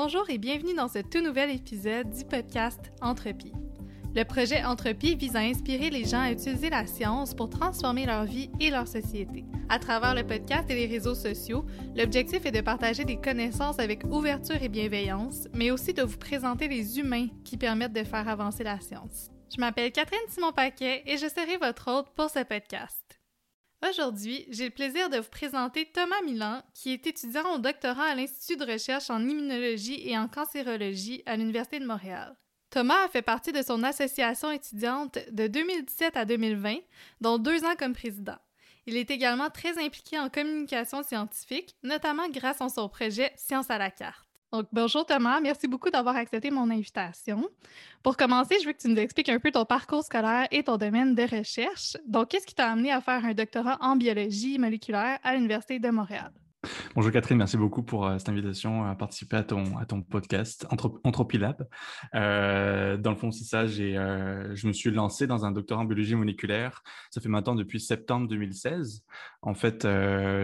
Bonjour et bienvenue dans ce tout nouvel épisode du podcast Entropie. Le projet Entropie vise à inspirer les gens à utiliser la science pour transformer leur vie et leur société. À travers le podcast et les réseaux sociaux, l'objectif est de partager des connaissances avec ouverture et bienveillance, mais aussi de vous présenter les humains qui permettent de faire avancer la science. Je m'appelle Catherine Simon-Paquet et je serai votre hôte pour ce podcast. Aujourd'hui, j'ai le plaisir de vous présenter Thomas Milan, qui est étudiant au doctorat à l'Institut de recherche en immunologie et en cancérologie à l'Université de Montréal. Thomas a fait partie de son association étudiante de 2017 à 2020, dont deux ans comme président. Il est également très impliqué en communication scientifique, notamment grâce à son projet Science à la carte. Bonjour Thomas, merci beaucoup d'avoir accepté mon invitation. Pour commencer, je veux que tu nous expliques un peu ton parcours scolaire et ton domaine de recherche. Donc, qu'est-ce qui t'a amené à faire un doctorat en biologie moléculaire à l'Université de Montréal? Bonjour Catherine, merci beaucoup pour euh, cette invitation à participer à ton, podcast Anthropilab. Euh, dans le fond, c'est ça, euh, je me suis lancé dans un doctorat en biologie moléculaire. Ça fait maintenant depuis septembre 2016. En fait,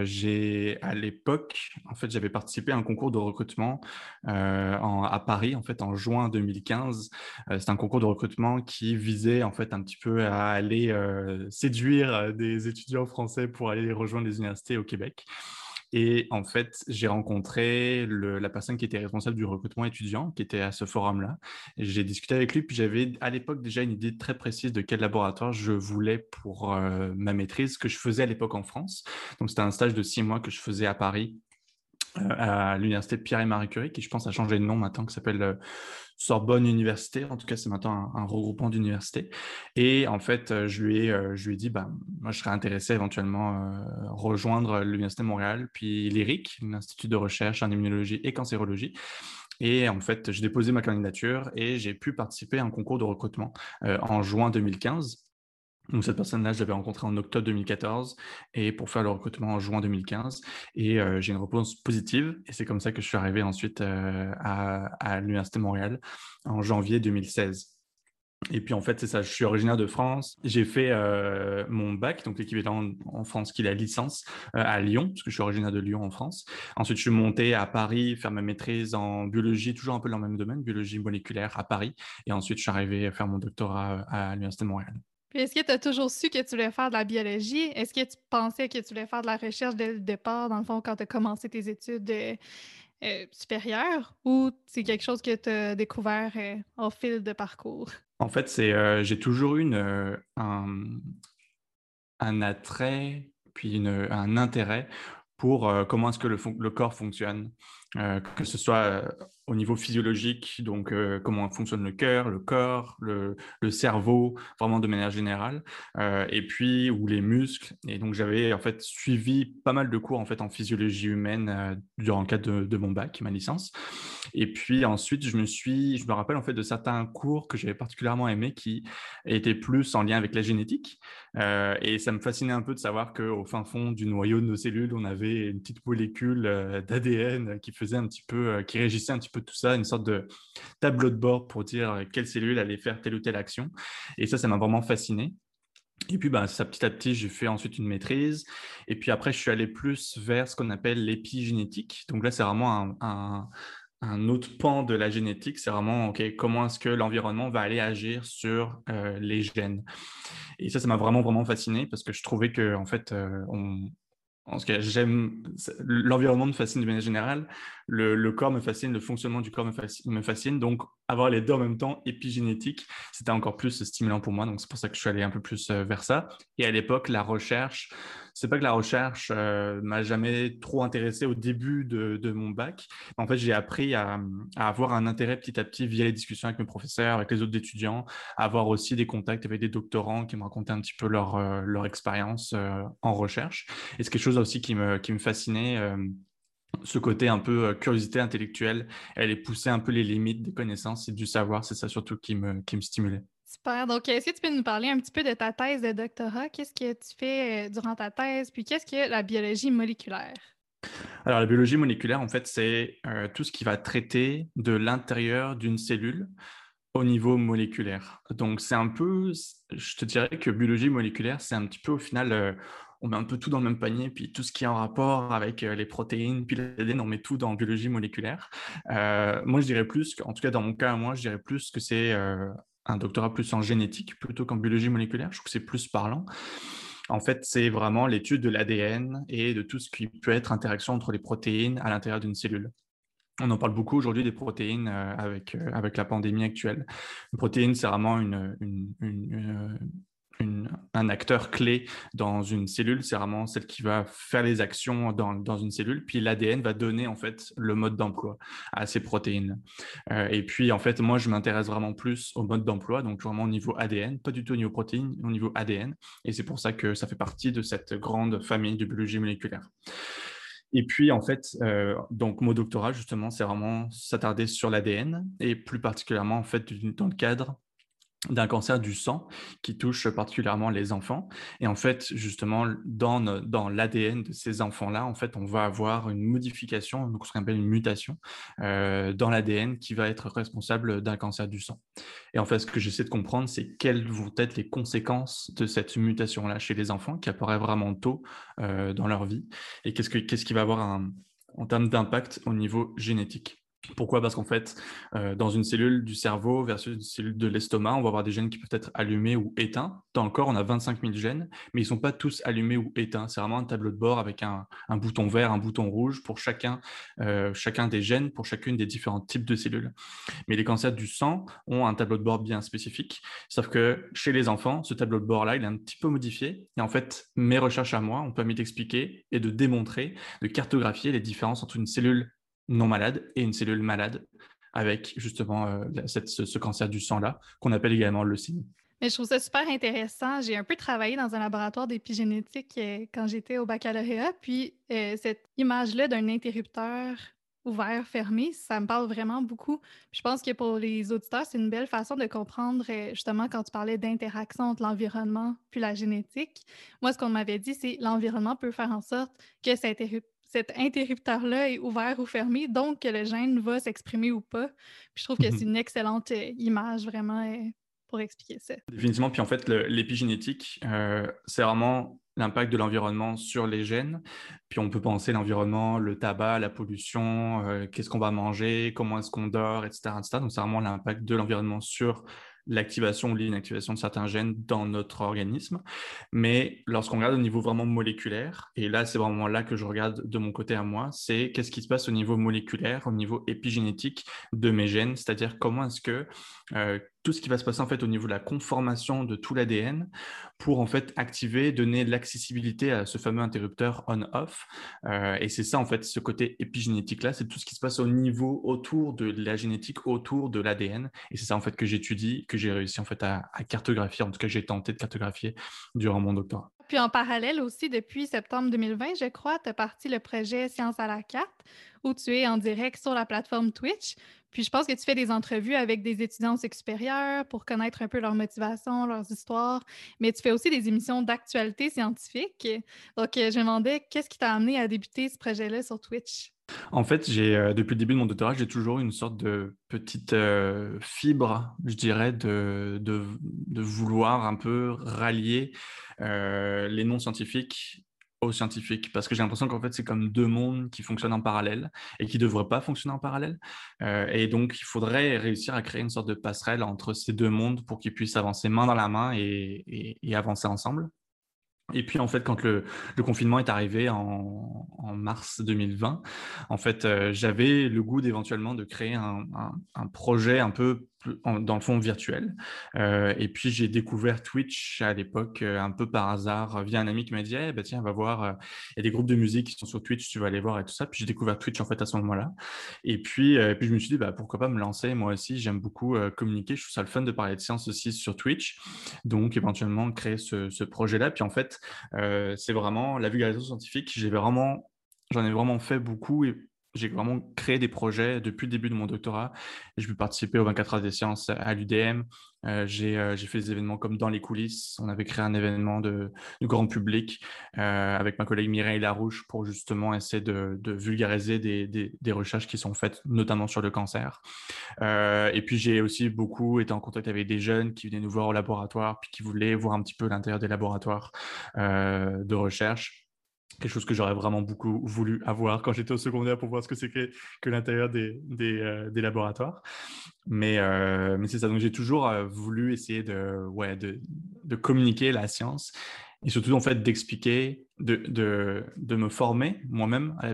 j'ai à l'époque, en fait, j'avais participé à un concours de recrutement à Paris, en fait, en juin 2015. c'est un concours de recrutement qui visait en fait un petit peu à aller séduire des étudiants français pour aller rejoindre les universités au Québec. Et en fait, j'ai rencontré la personne qui était responsable du recrutement étudiant, qui était à ce forum-là. J'ai discuté avec lui, puis j'avais à l'époque déjà une idée très précise de quel laboratoire je voulais pour euh, ma maîtrise, que je faisais à l'époque en France. Donc, c'était un stage de six mois que je faisais à Paris euh, à l'université Pierre et Marie Curie, qui je pense a changé de nom maintenant, qui s'appelle euh, Sorbonne Université. En tout cas, c'est maintenant un, regroupement d'universités. Et en fait, euh, je lui ai, je lui ai dit, bah, moi, je serais intéressé éventuellement à rejoindre l'Université de Montréal, puis l'IRIC, l'Institut de recherche en immunologie et cancérologie. Et en fait, j'ai déposé ma candidature et j'ai pu participer à un concours de recrutement en juin 2015 donc cette personne-là, je l'avais rencontrée en octobre 2014 et pour faire le recrutement en juin 2015. Et euh, j'ai une réponse positive et c'est comme ça que je suis arrivé ensuite euh, à, l'Université de Montréal en janvier 2016. Et puis en fait, c'est ça, je suis originaire de France. J'ai fait euh, mon bac, donc l'équivalent en France qui est la licence, à Lyon, parce que je suis originaire de Lyon en France. Ensuite, je suis monté à Paris faire ma maîtrise en biologie, toujours un peu dans le même domaine, biologie moléculaire à Paris. Et ensuite, je suis arrivé à faire mon doctorat à l'Université de Montréal est-ce que tu as toujours su que tu voulais faire de la biologie? Est-ce que tu pensais que tu voulais faire de la recherche dès le départ, dans le fond, quand tu as commencé tes études euh, euh, supérieures? Ou c'est quelque chose que tu as découvert euh, au fil de parcours? En fait, c'est j'ai toujours eu un, attrait, puis un intérêt pour comment est-ce que le corps fonctionne. Que ce soit au niveau physiologique, donc euh, comment fonctionne le cœur, le corps, le, cerveau, vraiment de manière générale, et puis ou les muscles. Et donc j'avais en fait suivi pas mal de cours en fait en physiologie humaine durant le cadre de, mon bac, ma licence. Et puis ensuite je me suis, je me rappelle en fait de certains cours que j'avais particulièrement aimés qui étaient plus en lien avec la génétique. et ça me fascinait un peu de savoir qu'au fin fond du noyau de nos cellules, on avait une petite molécule d'ADN qui faisait un petit peu, euh, qui régissait un petit peu tout ça, une sorte de tableau de bord pour dire euh, quelle cellule allait faire telle ou telle action. Et ça, ça m'a vraiment fasciné. Et puis, bah, ça, petit à petit, j'ai fait ensuite une maîtrise. Et puis après, je suis allé plus vers ce qu'on appelle l'épigénétique. Donc là, c'est vraiment un, autre pan de la génétique. C'est vraiment, OK, comment est-ce que l'environnement va aller agir sur euh, les gènes. Et ça, ça m'a vraiment, vraiment fasciné parce que je trouvais que, en fait, on, en tout cas, j'aime l'environnement me fascine de manière générale, le, corps me fascine, le fonctionnement du corps me fascine, me fascine, donc avoir les deux en même temps, épigénétique, c'était encore plus stimulant pour moi, donc c'est pour ça que je suis allé un peu plus euh, vers ça. Et à l'époque, la recherche, c'est pas que la recherche euh, m'a jamais trop intéressé au début de, mon bac. En fait, j'ai appris à, avoir un intérêt petit à petit via les discussions avec mes professeurs, avec les autres étudiants, à avoir aussi des contacts avec des doctorants qui me racontaient un petit peu leur, euh, expérience euh, en recherche. Et c'est quelque chose aussi qui me, fascinait ce côté un peu curiosité intellectuelle, elle est pousser un peu les limites des connaissances et du savoir, c'est ça surtout qui me, qui me stimulait. Super. Donc, est-ce que tu peux nous parler un petit peu de ta thèse de doctorat? Qu'est-ce que tu fais euh, durant ta thèse? Puis, qu'est-ce que la biologie moléculaire? Alors, la biologie moléculaire, en fait, c'est euh, tout ce qui va traiter de l'intérieur d'une cellule au niveau moléculaire. Donc, c'est un peu, je te dirais que biologie moléculaire, c'est un petit peu au final, euh, on met un peu tout dans le même panier, puis tout ce qui est en rapport avec les protéines, puis l'ADN, on met tout dans biologie moléculaire. moi, je dirais plus, en tout cas dans mon cas, moi, je dirais plus que c'est un doctorat plus en génétique plutôt qu'en biologie moléculaire. Je trouve que c'est plus parlant. En fait, c'est vraiment l'étude de l'ADN et de tout ce qui peut être interaction entre les protéines à l'intérieur d'une cellule. On en parle beaucoup aujourd'hui des protéines euh, avec, euh, avec la pandémie actuelle. Une protéine, c'est vraiment une, une, un acteur clé dans une cellule, c'est vraiment celle qui va faire les actions dans, dans une cellule, puis l'ADN va donner en fait le mode d'emploi à ces protéines. Euh, et puis en fait, moi je m'intéresse vraiment plus au mode d'emploi, donc vraiment au niveau ADN, pas du tout au niveau protéines, au niveau ADN, et c'est pour ça que ça fait partie de cette grande famille de biologie moléculaire. Et puis, en fait, euh, donc mon doctorat, justement, c'est vraiment s'attarder sur l'ADN et plus particulièrement, en fait, dans le cadre d'un cancer du sang qui touche particulièrement les enfants. Et en fait, justement, dans, dans l'ADN de ces enfants-là, en fait, on va avoir une modification, donc ce qu'on appelle une mutation euh, dans l'ADN qui va être responsable d'un cancer du sang. Et en fait, ce que j'essaie de comprendre, c'est quelles vont être les conséquences de cette mutation-là chez les enfants qui apparaît vraiment tôt euh, dans leur vie et qu'est-ce, que, qu'est-ce qui va avoir un, en termes d'impact au niveau génétique. Pourquoi? Parce qu'en fait, euh, dans une cellule du cerveau versus une cellule de l'estomac, on va avoir des gènes qui peuvent être allumés ou éteints. Dans le corps, on a 25 000 gènes, mais ils ne sont pas tous allumés ou éteints. C'est vraiment un tableau de bord avec un, bouton vert, un bouton rouge pour chacun, euh, chacun des gènes, pour chacune des différents types de cellules. Mais les cancers du sang ont un tableau de bord bien spécifique. Sauf que chez les enfants, ce tableau de bord-là, il est un petit peu modifié. Et en fait, mes recherches à moi ont permis d'expliquer et de démontrer, de cartographier les différences entre une cellule non malade et une cellule malade avec justement euh, ce, cancer du sang-là, qu'on appelle également le leucémie. Mais je trouve ça super intéressant. J'ai un peu travaillé dans un laboratoire d'épigénétique euh, quand j'étais au baccalauréat, puis euh, cette image-là d'un interrupteur ouvert, fermé, ça me parle vraiment beaucoup. je pense que pour les auditeurs, c'est une belle façon de comprendre, justement, quand tu parlais d'interaction entre l'environnement puis la génétique. Moi, ce qu'on m'avait dit, c'est l'environnement peut faire en sorte que cet interrupteur cet interrupteur-là est ouvert ou fermé, donc que le gène va s'exprimer ou pas. je trouve que c'est mhm. une excellente euh, image vraiment euh, pour expliquer ça. Définitivement. Puis en fait, l'épigénétique, euh, c'est vraiment l'impact de l'environnement sur les gènes. Puis on peut penser l'environnement, le tabac, la pollution, qu'est-ce qu'on va manger, comment est-ce qu'on dort, etc., etc. Donc c'est vraiment l'impact de l'environnement sur l'activation ou l'inactivation de certains gènes dans notre organisme. Mais lorsqu'on regarde au niveau vraiment moléculaire, et là c'est vraiment là que je regarde de mon côté à moi, c'est qu'est-ce qui se passe au niveau moléculaire, au niveau épigénétique de mes gènes, c'est-à-dire comment est-ce que euh, tout ce qui va se passer en fait au niveau de la conformation de tout l'ADN pour en fait activer, donner l'accessibilité à ce fameux interrupteur on-off. Euh, et c'est ça en fait, ce côté épigénétique là, c'est tout ce qui se passe au niveau autour de la génétique, autour de l'ADN. Et c'est ça en fait que j'étudie, que j'ai réussi en fait à, à, cartographier, en tout cas j'ai tenté de cartographier durant mon doctorat. Puis en parallèle aussi, depuis septembre 2020, je crois, tu as parti le projet Science à la carte, où tu es en direct sur la plateforme Twitch. Puis je pense que tu fais des entrevues avec des étudiants supérieurs pour connaître un peu leur motivation, leurs histoires, mais tu fais aussi des émissions d'actualité scientifique. Donc, euh, je me demandais, qu'est-ce qui t'a amené à débuter ce projet-là sur Twitch? En fait, j'ai euh, depuis le début de mon doctorat, j'ai toujours une sorte de petite euh, fibre, je dirais, de, vouloir un peu rallier les noms scientifiques scientifiques. Parce que j'ai l'impression qu'en fait c'est comme deux mondes qui fonctionnent en parallèle et qui ne devraient pas fonctionner en parallèle. Euh, et donc il faudrait réussir à créer une sorte de passerelle entre ces deux mondes pour qu'ils puissent avancer main dans la main et, avancer ensemble et puis en fait, quand le, confinement est arrivé en, mars 2020, en fait, euh, j'avais le goût d'éventuellement de créer un, projet un peu dans le fond virtuel. Euh, et puis j'ai découvert Twitch à l'époque euh, un peu par hasard via un ami qui m'a dit eh, bah, tiens va voir euh, il y a des groupes de musique qui sont sur Twitch tu vas aller voir et tout ça. Puis j'ai découvert Twitch en fait à ce moment-là. Et puis puis je me suis dit bah pourquoi pas me lancer moi aussi j'aime beaucoup communiquer je trouve ça le fun de parler de science aussi sur Twitch donc éventuellement créer ce, ce projet là. Puis en fait c'est vraiment la vulgarisation scientifique j'en ai vraiment fait beaucoup j'ai vraiment créé des projets depuis le début de mon doctorat. J'ai pu participer aux 24 heures des sciences à l'UDM. Euh, euh, j'ai fait des événements comme dans les coulisses. On avait créé un événement de, grand public euh, avec ma collègue Mireille Larouche pour justement essayer de, vulgariser des, des, recherches qui sont faites notamment sur le cancer. et puis j'ai aussi beaucoup été en contact avec des jeunes qui venaient nous voir au laboratoire puis qui voulaient voir un petit peu l'intérieur des laboratoires de recherche quelque chose que j'aurais vraiment beaucoup voulu avoir quand j'étais au secondaire pour voir ce que c'est que, l'intérieur des, des, euh, laboratoires. Mais, euh, mais c'est ça, donc j'ai toujours euh, voulu essayer de, ouais, de, de, communiquer la science et surtout en fait d'expliquer, de, de, de, me former moi-même à,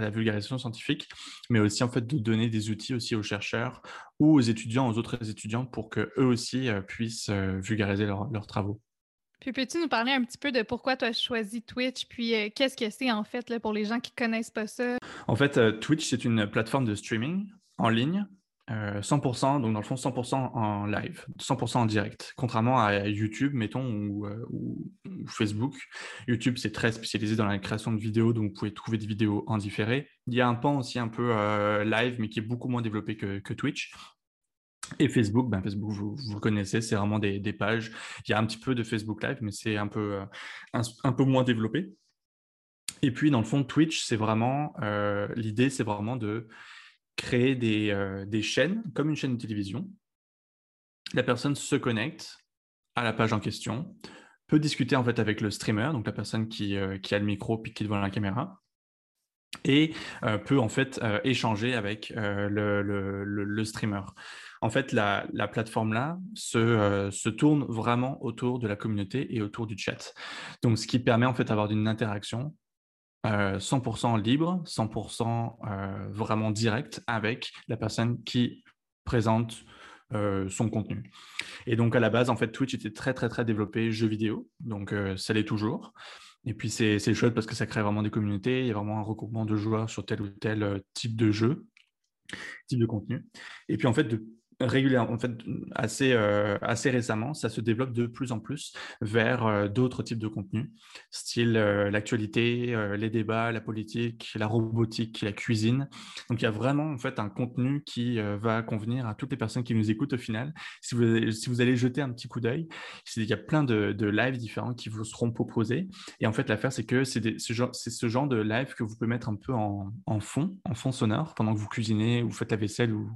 la vulgarisation scientifique, mais aussi en fait de donner des outils aussi aux chercheurs ou aux étudiants, aux autres étudiants pour qu'eux aussi puissent vulgariser leurs travaux. Puis peux-tu nous parler un petit peu de pourquoi tu as choisi Twitch, puis euh, qu'est-ce que c'est en fait là, pour les gens qui ne connaissent pas ça? En fait, euh, Twitch, c'est une plateforme de streaming en ligne. 100%, euh, donc dans le fond 100% en live, 100% en direct, contrairement à YouTube, mettons, ou, Facebook. YouTube, c'est très spécialisé dans la création de vidéos, donc vous pouvez trouver des vidéos en différé. Il y a un pan aussi un peu live, mais qui est beaucoup moins développé que Twitch. Et Facebook, ben Facebook, vous, vous connaissez, c'est vraiment des, pages. Il y a un petit peu de Facebook Live, mais c'est un peu, euh, moins développé. Et puis, dans le fond, Twitch, c'est vraiment, euh, l'idée, c'est vraiment de créer des, euh, des, chaînes, comme une chaîne de télévision. La personne se connecte à la page en question, peut discuter en fait avec le streamer, donc la personne qui, a le micro puis qui est devant la caméra, et peut en fait échanger avec le, streamer en fait, la, plateforme-là euh, se, tourne vraiment autour de la communauté et autour du chat. Donc, ce qui permet en fait d'avoir une interaction 100% euh, libre, 100% euh, vraiment direct avec la personne qui présente son contenu. Et donc, à la base, en fait, Twitch était très, très, très développé jeux vidéo. Donc, ça l'est toujours. Et puis, c'est chouette parce que ça crée vraiment des communautés. Il y a vraiment un regroupement de joueurs sur tel ou tel type de jeu, type de contenu. Et puis, en fait, de régulièrement, en fait, assez, euh, assez récemment, ça se développe de plus en plus vers euh, d'autres types de contenus, style euh, l'actualité, les débats, la politique, la robotique, la cuisine. Donc, il y a vraiment en fait un contenu qui va convenir à toutes les personnes qui nous écoutent au final. Si vous, si vous allez jeter un petit coup d'œil, il y a plein de, lives différents qui vous seront proposés. Et en fait, l'affaire, c'est que c'est ce, genre, de live que vous pouvez mettre un peu en, fond, en fond sonore, pendant que vous cuisinez ou faites la vaisselle ou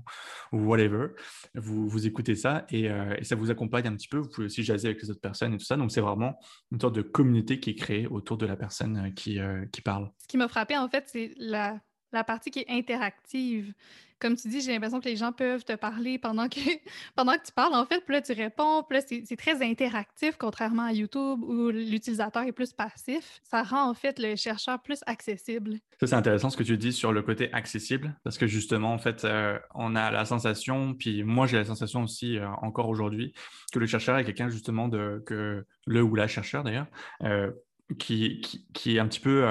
whatever vous, vous écoutez ça euh, et, ça vous accompagne un petit peu. Vous pouvez aussi jaser avec les autres personnes et tout ça. Donc, c'est vraiment une sorte de communauté qui est créée autour de la personne qui, euh, qui parle. Ce qui m'a frappé, en fait, c'est la, la partie qui est interactive comme tu dis, j'ai l'impression que les gens peuvent te parler pendant que, pendant que tu parles, en fait, puis là, tu réponds, puis là, c'est très interactif, contrairement à YouTube où l'utilisateur est plus passif. Ça rend, en fait, le chercheur plus accessible. Ça, c'est intéressant ce que tu dis sur le côté accessible, parce que justement, en fait, euh, on a la sensation, puis moi, j'ai la sensation aussi, euh, encore aujourd'hui, que le chercheur est quelqu'un, justement, de, que le ou la chercheur, d'ailleurs, euh, qui, qui, est un petit peu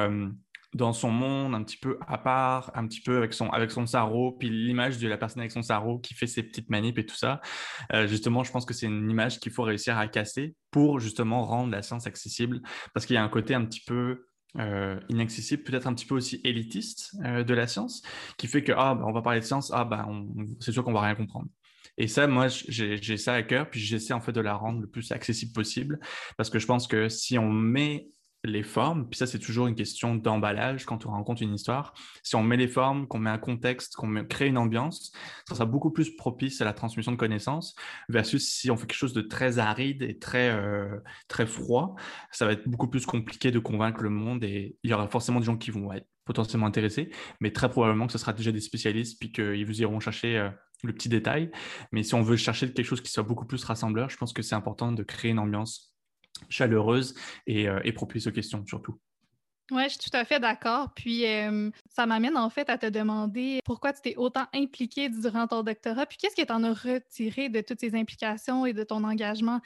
dans son monde, un petit peu à part, un petit peu avec son, avec son sarreau, puis l'image de la personne avec son sarreau qui fait ses petites manips et tout ça. Euh, justement, je pense que c'est une image qu'il faut réussir à casser pour justement rendre la science accessible, parce qu'il y a un côté un petit peu euh, inaccessible, peut-être un petit peu aussi élitiste euh, de la science, qui fait que ah, bah, on va parler de science, ah, bah, c'est sûr qu'on va rien comprendre. Et ça, moi, j'ai ça à cœur, puis j'essaie en fait de la rendre le plus accessible possible, parce que je pense que si on met les formes, puis ça c'est toujours une question d'emballage quand on rencontre une histoire. Si on met les formes, qu'on met un contexte, qu'on crée une ambiance, ça sera beaucoup plus propice à la transmission de connaissances versus si on fait quelque chose de très aride et très, euh, très froid, ça va être beaucoup plus compliqué de convaincre le monde et il y aura forcément des gens qui vont être potentiellement intéressés, mais très probablement que ce sera déjà des spécialistes puis qu'ils vous iront chercher euh, le petit détail. Mais si on veut chercher quelque chose qui soit beaucoup plus rassembleur, je pense que c'est important de créer une ambiance chaleureuse euh, et, propice aux questions surtout. Oui, je suis tout à fait d'accord. Puis euh, ça m'amène en fait à te demander pourquoi tu t'es autant impliqué durant ton doctorat, puis qu'est-ce que tu en as retiré de toutes ces implications et de ton engagement?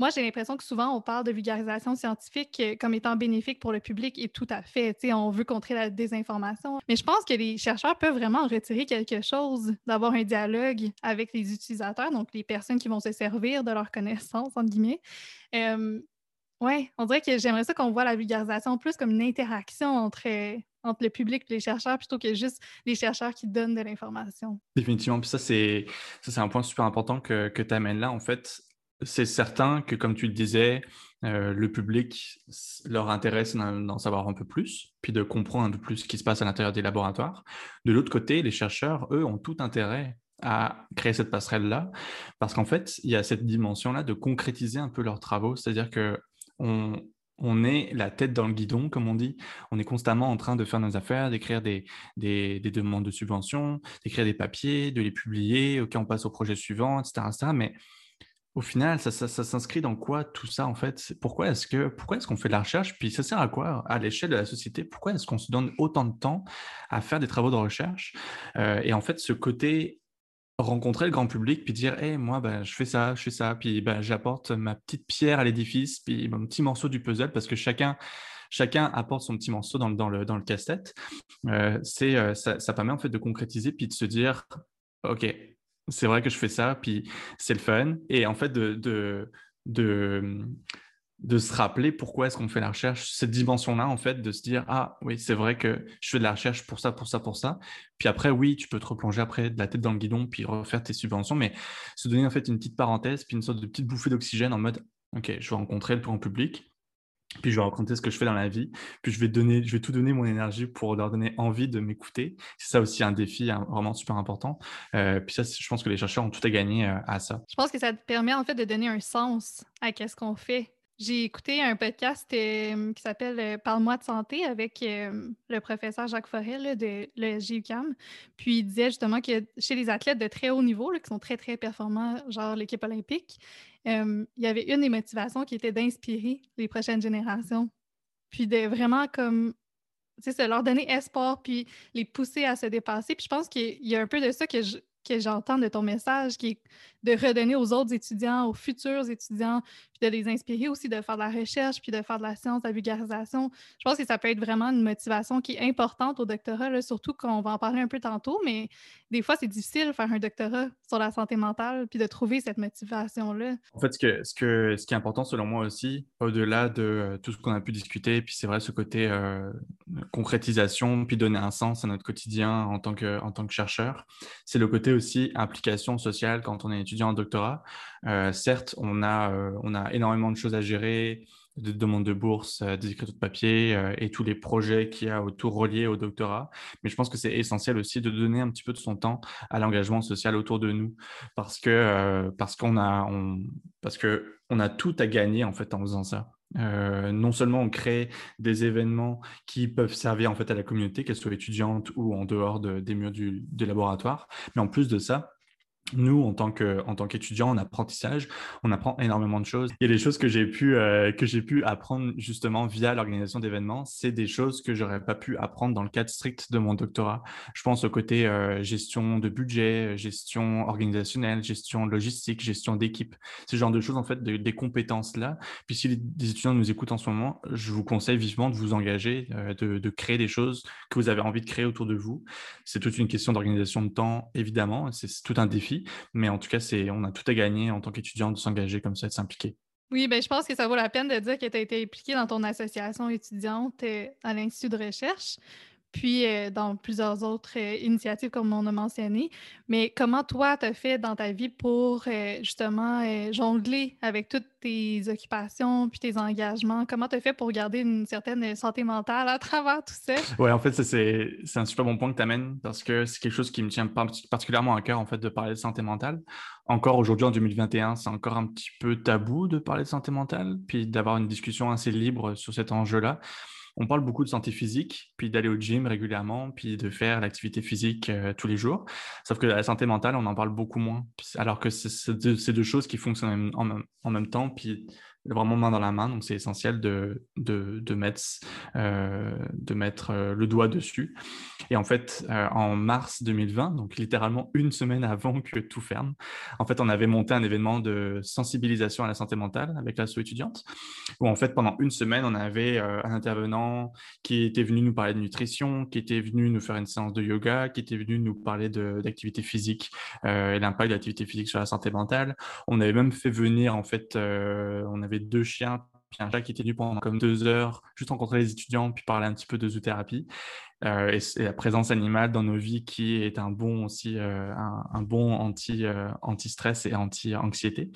Moi, j'ai l'impression que souvent, on parle de vulgarisation scientifique euh, comme étant bénéfique pour le public et tout à fait. On veut contrer la désinformation. Mais je pense que les chercheurs peuvent vraiment en retirer quelque chose d'avoir un dialogue avec les utilisateurs, donc les personnes qui vont se servir de leurs connaissances, entre guillemets. Oui, on dirait que j'aimerais ça qu'on voit la vulgarisation plus comme une interaction entre, entre le public et les chercheurs plutôt que juste les chercheurs qui donnent de l'information. Définitivement. Puis ça, c'est un point super important que, que tu amènes là. En fait, c'est certain que, comme tu le disais, euh, le public, leur intérêt, c'est d'en savoir un peu plus, puis de comprendre un peu plus ce qui se passe à l'intérieur des laboratoires. De l'autre côté, les chercheurs, eux, ont tout intérêt à créer cette passerelle-là, parce qu'en fait, il y a cette dimension-là de concrétiser un peu leurs travaux, c'est-à-dire que on, est la tête dans le guidon, comme on dit. On est constamment en train de faire nos affaires, d'écrire des, demandes de subventions, d'écrire des papiers, de les publier, ok, on passe au projet suivant, etc. Mais au final, ça, s'inscrit dans quoi tout ça en fait? Pourquoi est-ce que est-ce qu'on fait de la recherche? Puis ça sert à quoi à l'échelle de la société? Pourquoi est-ce qu'on se donne autant de temps à faire des travaux de recherche? Euh, Et en fait, ce côté rencontrer le grand public puis dire hey, moi ben, je fais ça je fais ça puis ben, j'apporte ma petite pierre à l'édifice puis mon petit morceau du puzzle parce que chacun chacun apporte son petit morceau dans, le, dans le casse-tête. Euh, euh, ça, ça, permet en fait de concrétiser puis de se dire ok c'est vrai que je fais ça, puis c'est le fun. Et en fait, de, se rappeler pourquoi est-ce qu'on fait la recherche, cette dimension-là, en fait, de se dire, ah oui, c'est vrai que je fais de la recherche pour ça, pour ça, pour ça. Puis après, oui, tu peux te replonger après de la tête dans le guidon, puis refaire tes subventions, mais se donner en fait une petite parenthèse, puis une sorte de petite bouffée d'oxygène en mode, ok, je vais rencontrer le grand public, puis je vais raconter ce que je fais dans la vie, puis je vais donner, je vais tout donner mon énergie pour leur donner envie de m'écouter. C'est ça aussi un défi hein, vraiment super important. Euh, puis ça, je pense que les chercheurs ont tout à gagner euh, à ça. Je pense que ça te permet en fait de donner un sens à ce qu'on fait. J'ai écouté un podcast euh, qui s'appelle Parle-moi de santé avec le professeur Jacques Forel de l'ESGUCAM. Puis il disait justement que chez les athlètes de très haut niveau, qui sont très, très performants, genre l'équipe olympique, il y avait une des motivations qui était d'inspirer les prochaines générations. Puis de vraiment comme, sais, leur donner espoir, puis les pousser à se dépasser. Puis je pense qu'il y a un peu de ça que que j'entends de ton message, qui est de redonner aux autres étudiants, aux futurs étudiants, de les inspirer aussi de faire de la recherche, puis de faire de la science, de la vulgarisation. Je pense que ça peut être vraiment une motivation qui est importante au doctorat, surtout qu'on va en parler un peu tantôt, mais des fois, c'est difficile de faire un doctorat sur la santé mentale, puis de trouver cette motivation-là. En fait, ce, que, ce, que, ce qui est important selon moi aussi, au-delà de euh, tout ce qu'on a pu discuter, puis c'est vrai, ce côté euh, concrétisation, puis donner un sens à notre quotidien en tant que, en tant que chercheur, c'est le côté aussi implication sociale quand on est étudiant en doctorat. Euh, certes, on a, on a énormément de choses à gérer, de demandes de bourse, euh, des écritures de papier et tous les projets qu'il y a autour reliés au doctorat. Mais je pense que c'est essentiel aussi de donner un petit peu de son temps à l'engagement social autour de nous parce que parce qu'on a parce que on a tout à gagner en fait en faisant ça. non seulement on crée des événements qui peuvent servir en fait à la communauté, qu'elle soit étudiante ou en dehors des murs du laboratoire, mais en plus de ça, nous, en tant que, en tant qu'étudiants en apprentissage, on apprend énormément de choses. A des choses que j'ai pu, euh, que j'ai pu apprendre justement via l'organisation d'événements. C'est des choses que j'aurais pas pu apprendre dans le cadre strict de mon doctorat. Je pense au côté euh, gestion de budget, gestion organisationnelle, gestion logistique, gestion d'équipe. Ce genre de choses, en fait, des compétences là. Puis si les, étudiants nous écoutent en ce moment, je vous conseille vivement de vous engager, euh, de, de créer des choses que vous avez envie de créer autour de vous. C'est toute une question d'organisation de temps, évidemment. C'est tout un défi mais en tout cas, c'est, on a tout à gagner en tant qu'étudiant de s'engager comme ça, de s'impliquer. Oui, ben, je pense que ça vaut la peine de dire que tu as été impliqué dans ton association étudiante euh, à l'Institut de recherche puis euh, dans plusieurs autres euh, initiatives comme on a mentionné. Mais comment toi, tu as fait dans ta vie pour euh, justement jongler avec toutes tes occupations puis tes engagements? Comment tu as fait pour garder une certaine santé mentale à travers tout ça? Oui, en fait, c'est un super bon point que tu amènes parce que c'est quelque chose qui me tient particulièrement à cœur en fait de parler de santé mentale. Encore aujourd'hui, en 2021, c'est encore un petit peu tabou de parler de santé mentale, puis d'avoir une discussion assez libre sur cet enjeu-là on parle beaucoup de santé physique, puis d'aller au gym régulièrement, puis de faire l'activité physique euh, tous les jours. Sauf que la santé mentale, on en parle beaucoup moins, alors que c'est deux, choses qui fonctionnent en en même temps, puis vraiment main dans la main. Donc, c'est essentiel de, de, mettre, euh, de mettre euh, le doigt dessus. Et en fait, euh, en mars 2020, donc littéralement une semaine avant que tout ferme, en fait, on avait monté un événement de sensibilisation à la santé mentale avec l'asso étudiante, où en fait, pendant une semaine, on avait un intervenant qui était venu nous parler de nutrition, qui était venu nous faire une séance de yoga, qui était venu nous parler d'activité physique et l'impact de l'activité physique sur la santé mentale. On avait même fait venir, en fait, on avait deux chiens puis un chat qui était venu pendant comme deux heures, juste rencontrer les étudiants, puis parler un petit peu de zoothérapie. Euh, et, la présence animale dans nos vies qui est un bon aussi, euh, un, bon anti, anti-stress et anti-anxiété.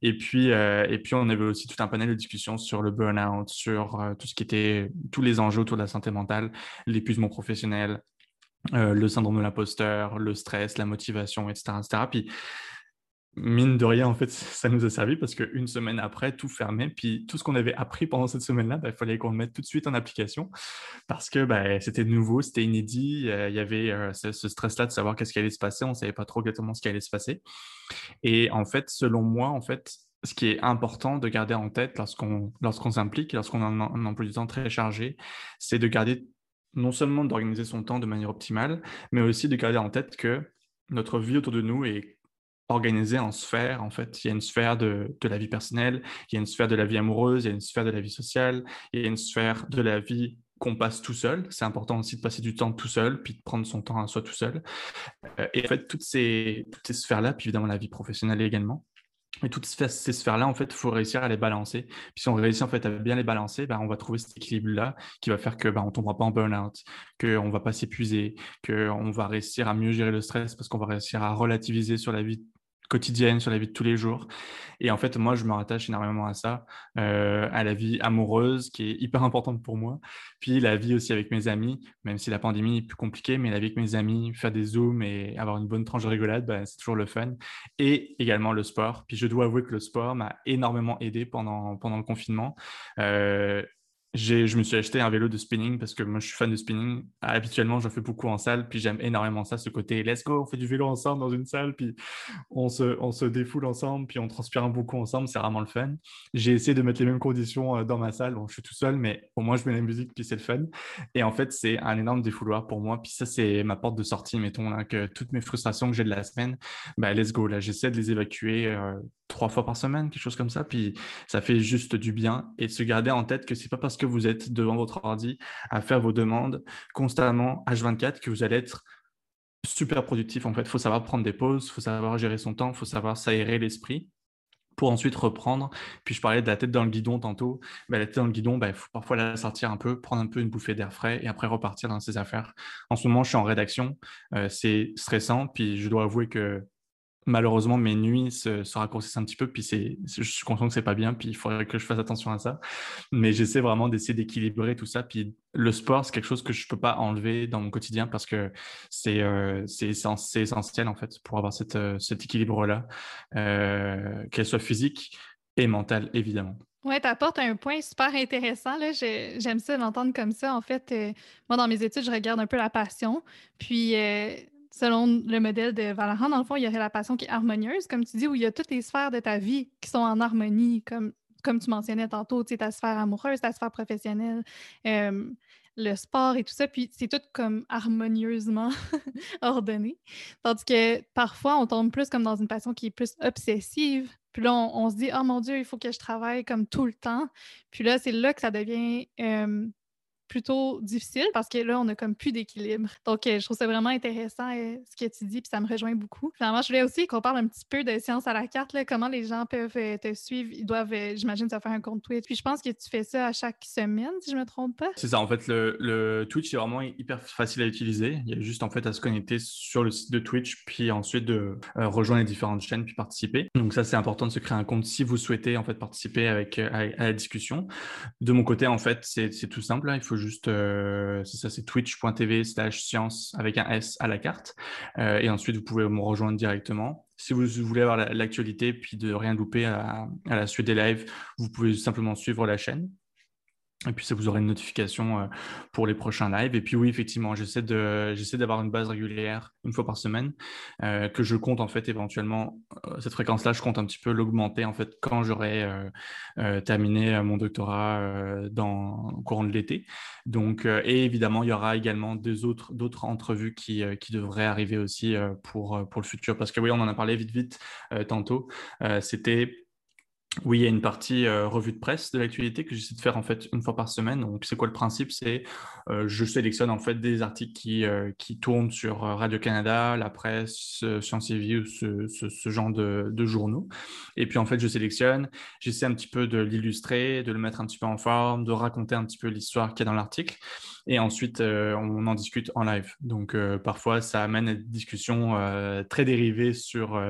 Et puis, et puis, on avait aussi tout un panel de discussions sur le burn-out, sur tout ce qui était, tous les enjeux autour de la santé mentale, l'épuisement professionnel, le syndrome de l'imposteur, le stress, la motivation, etc. etc. Puis, mine de rien, en fait, ça nous a servi parce qu'une semaine après, tout fermait. Puis tout ce qu'on avait appris pendant cette semaine-là, bah, il fallait qu'on le mette tout de suite en application parce que bah, c'était nouveau, c'était inédit. Euh, il y avait euh, ce, stress-là de savoir qu'est-ce qui allait se passer. On ne savait pas trop exactement ce qui allait se passer. Et en fait, selon moi, en fait, ce qui est important de garder en tête lorsqu'on lorsqu'on s'implique, lorsqu'on a un, emploi du temps très chargé, c'est de garder non seulement d'organiser son temps de manière optimale, mais aussi de garder en tête que notre vie autour de nous est organisé en sphères. En fait, il y a une sphère de, la vie personnelle, il y a une sphère de la vie amoureuse, il y a une sphère de la vie sociale, il y a une sphère de la vie qu'on passe tout seul. C'est important aussi de passer du temps tout seul, puis de prendre son temps à soi tout seul. Euh, et en fait, toutes ces, toutes ces sphères-là, puis évidemment la vie professionnelle également, et toutes ces sphères-là, en fait, il faut réussir à les balancer. Puis si on réussit en fait à bien les balancer, ben, on va trouver cet équilibre-là qui va faire que ben, on tombera pas en burn-out, qu'on va pas s'épuiser, qu'on va réussir à mieux gérer le stress parce qu'on va réussir à relativiser sur la vie quotidienne, sur la vie de tous les jours. Et en fait, moi, je me rattache énormément à ça, euh, à la vie amoureuse qui est hyper importante pour moi. Puis la vie aussi avec mes amis, même si la pandémie est plus compliquée, mais la vie avec mes amis, faire des zooms et avoir une bonne tranche de rigolade, bah, c'est toujours le fun. Et également le sport. Puis je dois avouer que le sport m'a énormément aidé pendant, pendant le confinement. Euh, je me suis acheté un vélo de spinning parce que moi je suis fan de spinning. Habituellement, j'en fais beaucoup en salle, puis j'aime énormément ça, ce côté let's go, on fait du vélo ensemble dans une salle, puis on se, on se défoule ensemble, puis on transpire beaucoup ensemble, c'est vraiment le fun. J'ai essayé de mettre les mêmes conditions euh, dans ma salle. Bon, je suis tout seul, mais au moins je mets la musique, puis c'est le fun. Et en fait, c'est un énorme défouloir pour moi. Puis ça, c'est ma porte de sortie, mettons, que toutes mes frustrations que j'ai de la semaine, bah, let's go, là, j'essaie de les évacuer. Euh, trois fois par semaine, quelque chose comme ça. Puis ça fait juste du bien et de se garder en tête que c'est pas parce que vous êtes devant votre ordi à faire vos demandes constamment H24 que vous allez être super productif. En fait, il faut savoir prendre des pauses, il faut savoir gérer son temps, il faut savoir s'aérer l'esprit pour ensuite reprendre. Puis je parlais de la tête dans le guidon tantôt. Ben, la tête dans le guidon, il faut parfois la sortir un peu, prendre un peu une bouffée d'air frais et après repartir dans ses affaires. En ce moment, je suis en rédaction. Euh, c'est stressant. Puis je dois avouer que malheureusement, mes nuits se, raccourcissent un petit peu, puis c'est, je suis conscient que c'est pas bien, puis il faudrait que je fasse attention à ça. Mais j'essaie vraiment d'essayer d'équilibrer tout ça. Puis le sport, c'est quelque chose que je peux pas enlever dans mon quotidien parce que c'est, euh, c'est, essentiel, en fait, pour avoir cette, euh, cet équilibre-là, euh, qu'elle soit physique et mentale, évidemment. Oui, tu apportes un point super intéressant. J'aime ça d'entendre comme ça. En fait, moi, dans mes études, je regarde un peu la passion. Puis, selon le modèle de Valorant, dans le fond, il y aurait la passion qui est harmonieuse, comme tu dis, où il y a toutes les sphères de ta vie qui sont en harmonie, comme, comme tu mentionnais tantôt, tu ta sphère amoureuse, ta sphère professionnelle, euh, le sport et tout ça, puis c'est tout comme harmonieusement ordonné. Tandis que parfois, on tombe plus comme dans une passion qui est plus obsessive, puis là, on, se dit, oh mon Dieu, il faut que je travaille comme tout le temps. Puis là, c'est là que ça devient euh, plutôt difficile parce que là, on a comme plus d'équilibre. Donc, euh, je trouve ça vraiment intéressant euh, ce que tu dis, puis ça me rejoint beaucoup. Finalement, je voulais aussi qu'on parle un petit peu de science à la carte, là, comment les gens peuvent euh, te suivre? Ils doivent, j'imagine, ça faire un compte Twitch. Puis je pense que tu fais ça à chaque semaine, si je me trompe pas. C'est ça, en fait, le, le, Twitch est vraiment hyper facile à utiliser. Il y a juste en fait à se connecter sur le site de Twitch, puis ensuite de rejoindre les différentes chaînes, puis participer. Donc ça, c'est important de se créer un compte si vous souhaitez en fait participer avec à, la discussion. De mon côté, en fait, c'est tout simple. Hein. Il faut juste, euh, c'est ça, c'est twitch.tv slash science avec un S à la carte. Euh, et ensuite, vous pouvez me rejoindre directement. Si vous voulez avoir l'actualité puis de rien louper à, à la suite des lives, vous pouvez simplement suivre la chaîne. Et puis ça vous aurez une notification euh, pour les prochains lives. Et puis oui, effectivement, j'essaie d'avoir une base régulière une fois par semaine euh, que je compte en fait éventuellement euh, cette fréquence-là, je compte un petit peu l'augmenter en fait quand j'aurai terminé mon doctorat dans au courant de l'été. Donc et évidemment, il y aura également d'autres entrevues qui qui devraient arriver aussi pour pour le futur parce que oui, on en a parlé vite vite tantôt. C'était oui, il y a une partie euh, revue de presse de l'actualité que j'essaie de faire en fait une fois par semaine. Donc, c'est quoi le principe? C'est euh, je sélectionne en fait des articles qui, euh, qui tournent sur Radio Canada, la presse, Science et Vie ou ce, ce, genre de, de, journaux. Et puis en fait, je sélectionne, j'essaie un petit peu de l'illustrer, de le mettre un petit peu en forme, de raconter un petit peu l'histoire qu'il y a dans l'article. Et ensuite, on en discute en live. Donc, parfois, ça amène à des discussions très dérivées sur,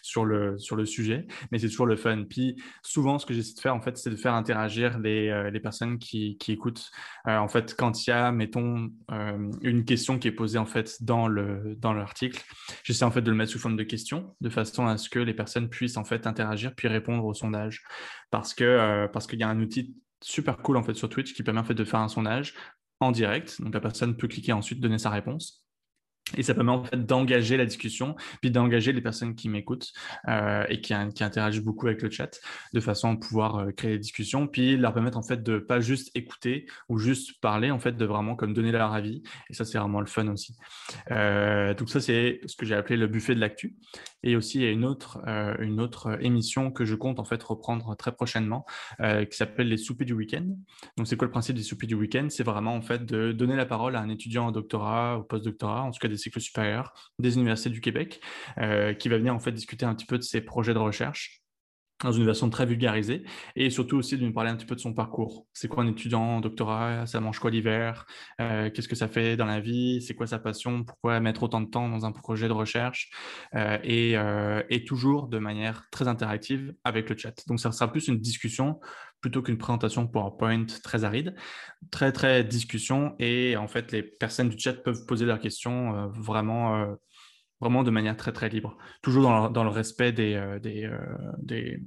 sur, le, sur le sujet, mais c'est toujours le fun. Puis, souvent, ce que j'essaie de faire, en fait, c'est de faire interagir les, euh, personnes qui, qui écoutent. Euh, en fait, quand il y a, mettons, euh, une question qui est posée, en fait, dans le dans l'article, j'essaie, en fait, de le mettre sous forme de question, de façon à ce que les personnes puissent, en fait, interagir puis répondre au sondage. Parce que parce qu'il y a un outil super cool, en fait, sur Twitch qui permet, en fait, de faire un sondage en direct. Donc, la personne peut cliquer ensuite, donner sa réponse. Et ça permet en fait d'engager la discussion, puis d'engager les personnes qui m'écoutent euh, et qui, interagissent beaucoup avec le chat, de façon à pouvoir euh, créer des discussions, puis leur permettre en fait de pas juste écouter ou juste parler, en fait de vraiment comme donner leur avis. Et ça c'est vraiment le fun aussi. Euh, donc ça c'est ce que j'ai appelé le buffet de l'actu. Et aussi il y a une autre une autre émission que je compte en fait reprendre très prochainement, qui s'appelle les soupers du week-end. Donc c'est quoi le principe des soupers du week-end? C'est vraiment en fait de donner la parole à un étudiant en doctorat ou post-doctorat, en tout cas des cycles supérieurs des universités du Québec, euh, qui va venir en fait discuter un petit peu de ses projets de recherche dans une version très vulgarisée et surtout aussi de nous parler un petit peu de son parcours. C'est quoi un étudiant en doctorat? Ça mange quoi l'hiver? Euh, Qu'est-ce que ça fait dans la vie? C'est quoi sa passion? Pourquoi mettre autant de temps dans un projet de recherche? Euh, et, et, toujours de manière très interactive avec le chat. Donc ça sera plus une discussion plutôt qu'une présentation PowerPoint très aride, très très discussion et en fait les personnes du chat peuvent poser leurs questions euh, vraiment euh, vraiment de manière très très libre, toujours dans le, respect des, euh, des, des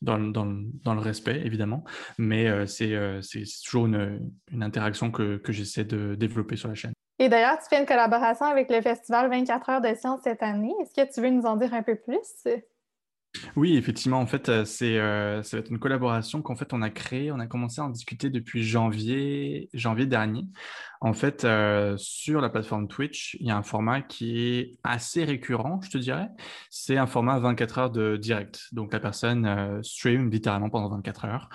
dans, dans, dans, le respect évidemment, mais c'est toujours une, une interaction que, que j'essaie de développer sur la chaîne. Et d'ailleurs, tu fais une collaboration avec le festival 24 heures de sciences cette année. Est-ce que tu veux nous en dire un peu plus? Oui, effectivement, en fait, euh, c'est euh, ça va être une collaboration qu'en fait on a créée, on a commencé à en discuter depuis janvier, janvier dernier. En fait, euh, sur la plateforme Twitch, il y a un format qui est assez récurrent, je te dirais. C'est un format 24 heures de direct. Donc la personne stream littéralement pendant 24 heures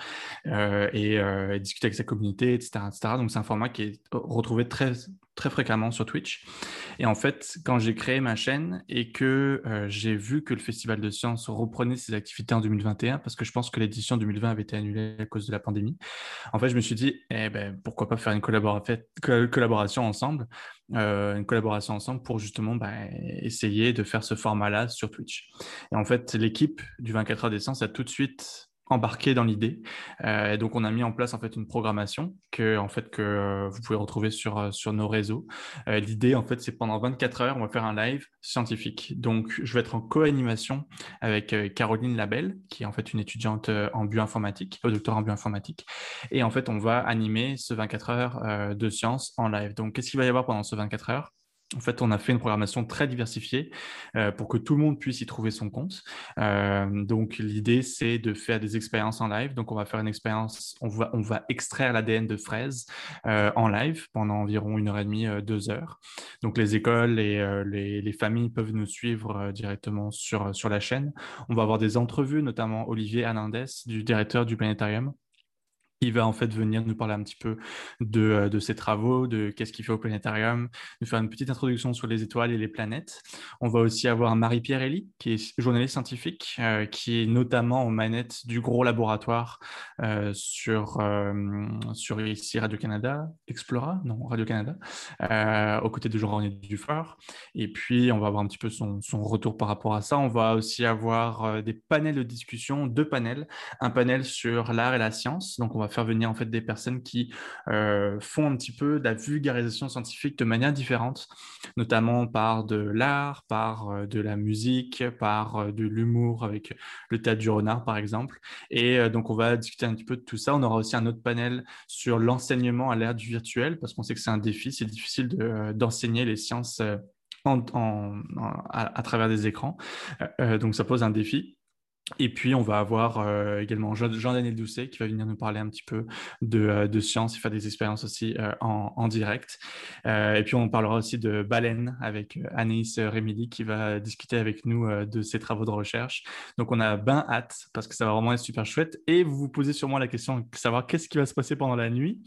et, discute avec sa communauté, etc., etc. Donc c'est un format qui est retrouvé très très fréquemment sur Twitch. Et en fait, quand j'ai créé ma chaîne et que euh, j'ai vu que le Festival de sciences reprenait ses activités en 2021, parce que je pense que l'édition 2020 avait été annulée à cause de la pandémie, en fait, je me suis dit, eh ben, pourquoi pas faire une collaboration ensemble, euh, une collaboration ensemble pour justement ben, essayer de faire ce format-là sur Twitch. Et en fait, l'équipe du 24 heures des sciences a tout de suite embarqué dans l'idée. Euh, donc, on a mis en place en fait une programmation que en fait que euh, vous pouvez retrouver sur euh, sur nos réseaux. l'idée en fait, c'est pendant 24 heures, on va faire un live scientifique. Donc, je vais être en co-animation avec Caroline Labelle, qui est en fait une étudiante en bioinformatique, au doctorat en bioinformatique. Et en fait, on va animer ce 24 heures de science en live. Donc, qu'est-ce qu'il va y avoir pendant ce 24 heures? En fait, on a fait une programmation très diversifiée euh, pour que tout le monde puisse y trouver son compte. Euh, donc, l'idée, c'est de faire des expériences en live. Donc, on va faire une expérience, on va, extraire l'ADN de fraises euh, en live pendant environ une heure et demie, deux heures. Donc, les écoles et les, les, familles peuvent nous suivre directement sur, sur la chaîne. On va avoir des entrevues, notamment Olivier Hernandez, du directeur du planétarium, il va en fait venir nous parler un petit peu de, euh, de ses travaux, de qu'est-ce qu'il fait au planétarium, nous faire une petite introduction sur les étoiles et les planètes. On va aussi avoir Marie-Pierre Elie, qui est journaliste scientifique, euh, qui est notamment aux manettes du gros laboratoire euh, sur, sur ici Radio-Canada, Explora, non, Radio-Canada, aux côtés de Jean-René Dufort. Et puis, on va avoir un petit peu son, son, retour par rapport à ça. On va aussi avoir des panels de discussion, deux panels. Un panel sur l'art et la science. Donc, on va faire venir en fait des personnes qui euh, font un petit peu de la vulgarisation scientifique de manière différente, notamment par de l'art, par euh, de la musique, par euh, de l'humour avec le théâtre du renard par exemple. Et donc on va discuter un petit peu de tout ça. On aura aussi un autre panel sur l'enseignement à l'ère du virtuel parce qu'on sait que c'est un défi, c'est difficile d'enseigner les sciences en, à, travers des écrans. donc ça pose un défi. Et puis, on va avoir euh, également Jean-Daniel Doucet qui va venir nous parler un petit peu de, euh, science et faire des expériences aussi euh, en, direct. et puis, on parlera aussi de baleine avec Anaïs Rémili qui va discuter avec nous de ses travaux de recherche. Donc, on a bien hâte parce que ça va vraiment être super chouette. Et vous vous posez sûrement la question de savoir qu'est-ce qui va se passer pendant la nuit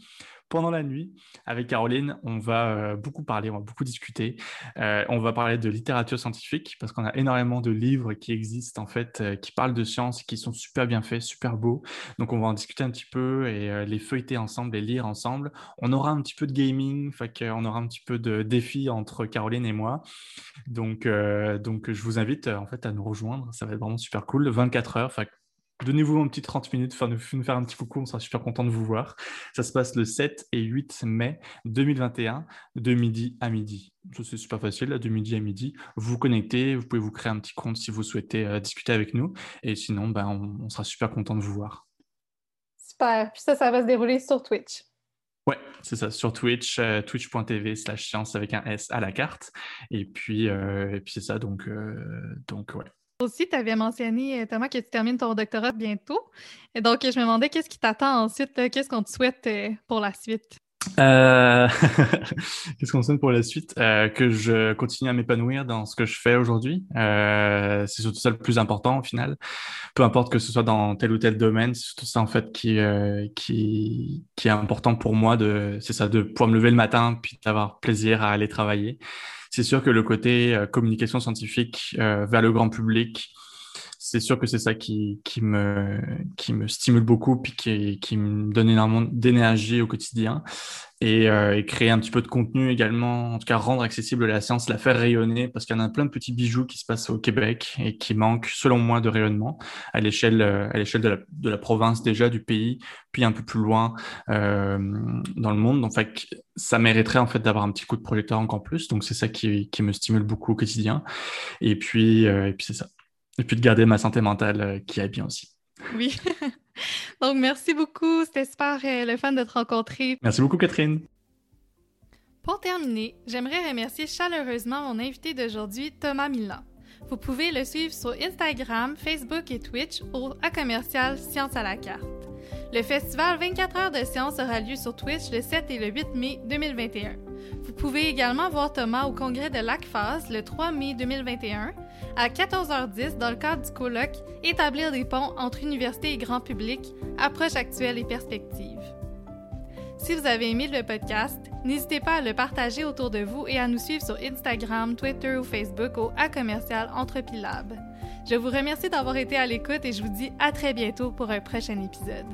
pendant la nuit avec Caroline. On va euh, beaucoup parler, on va beaucoup discuter. Euh, on va parler de littérature scientifique parce qu'on a énormément de livres qui existent en fait, euh, qui parlent de science, qui sont super bien faits, super beaux. Donc on va en discuter un petit peu et les feuilleter ensemble, les lire ensemble. On aura un petit peu de gaming, on aura un petit peu de défi entre Caroline et moi. Donc, donc je vous invite en fait à nous rejoindre. Ça va être vraiment super cool. 24 heures. Donnez-vous un petit 30 minutes, enfin, nous faire un petit coucou, on sera super content de vous voir. Ça se passe le 7 et 8 mai 2021, de midi à midi. C'est super facile, de midi à midi. Vous vous connectez, vous pouvez vous créer un petit compte si vous souhaitez euh, discuter avec nous. Et sinon, ben, on, sera super content de vous voir. Super. Puis ça, ça va se dérouler sur Twitch. Ouais, c'est ça, sur Twitch, euh, twitch.tv slash science avec un S à la carte. Et puis, euh, et puis c'est ça, donc, donc ouais. Aussi, tu avais mentionné, euh, Thomas, que tu termines ton doctorat bientôt. Et donc, je me demandais qu'est-ce qui t'attend ensuite, euh, qu'est-ce qu'on te souhaite euh, pour la suite? Qu'est-ce qu'on souhaite pour la suite? que je continue à m'épanouir dans ce que je fais aujourd'hui. c'est surtout ça le plus important au final. Peu importe que ce soit dans tel ou tel domaine, c'est surtout ça en fait qui, est important pour moi. C'est ça, de pouvoir me lever le matin puis d'avoir plaisir à aller travailler c'est sûr que le côté euh, communication scientifique euh, vers le grand public, c'est sûr que c'est ça qui, me, stimule beaucoup puis qui, me donne énormément d'énergie au quotidien. Et, euh, et, créer un petit peu de contenu également, en tout cas rendre accessible la science, la faire rayonner, parce qu'il y en a plein de petits bijoux qui se passent au Québec et qui manquent, selon moi, de rayonnement à l'échelle l'échelle de la, province déjà, du pays, puis un peu plus loin euh, dans le monde. Donc, fait, ça mériterait en fait d'avoir un petit coup de projecteur encore plus. Donc, c'est ça qui, me stimule beaucoup au quotidien. Et puis, euh, et puis c'est ça et puis de garder ma santé mentale euh, qui aille bien aussi. Oui. Donc, merci beaucoup. C'était super euh, le fun de te rencontrer. Merci beaucoup, Catherine. Pour terminer, j'aimerais remercier chaleureusement mon invité d'aujourd'hui, Thomas Milan. Vous pouvez le suivre sur Instagram, Facebook et Twitch au A commercial Science à la carte. Le festival 24 heures de science aura lieu sur Twitch le 7 et le 8 mai 2021. Vous pouvez également voir Thomas au congrès de l'ACFAS le 3 mai 2021 à 14h10 dans le cadre du colloque Établir des ponts entre université et grand public, approche actuelle et perspective. Si vous avez aimé le podcast, n'hésitez pas à le partager autour de vous et à nous suivre sur Instagram, Twitter ou Facebook au A commercial Entrepilab. Je vous remercie d'avoir été à l'écoute et je vous dis à très bientôt pour un prochain épisode.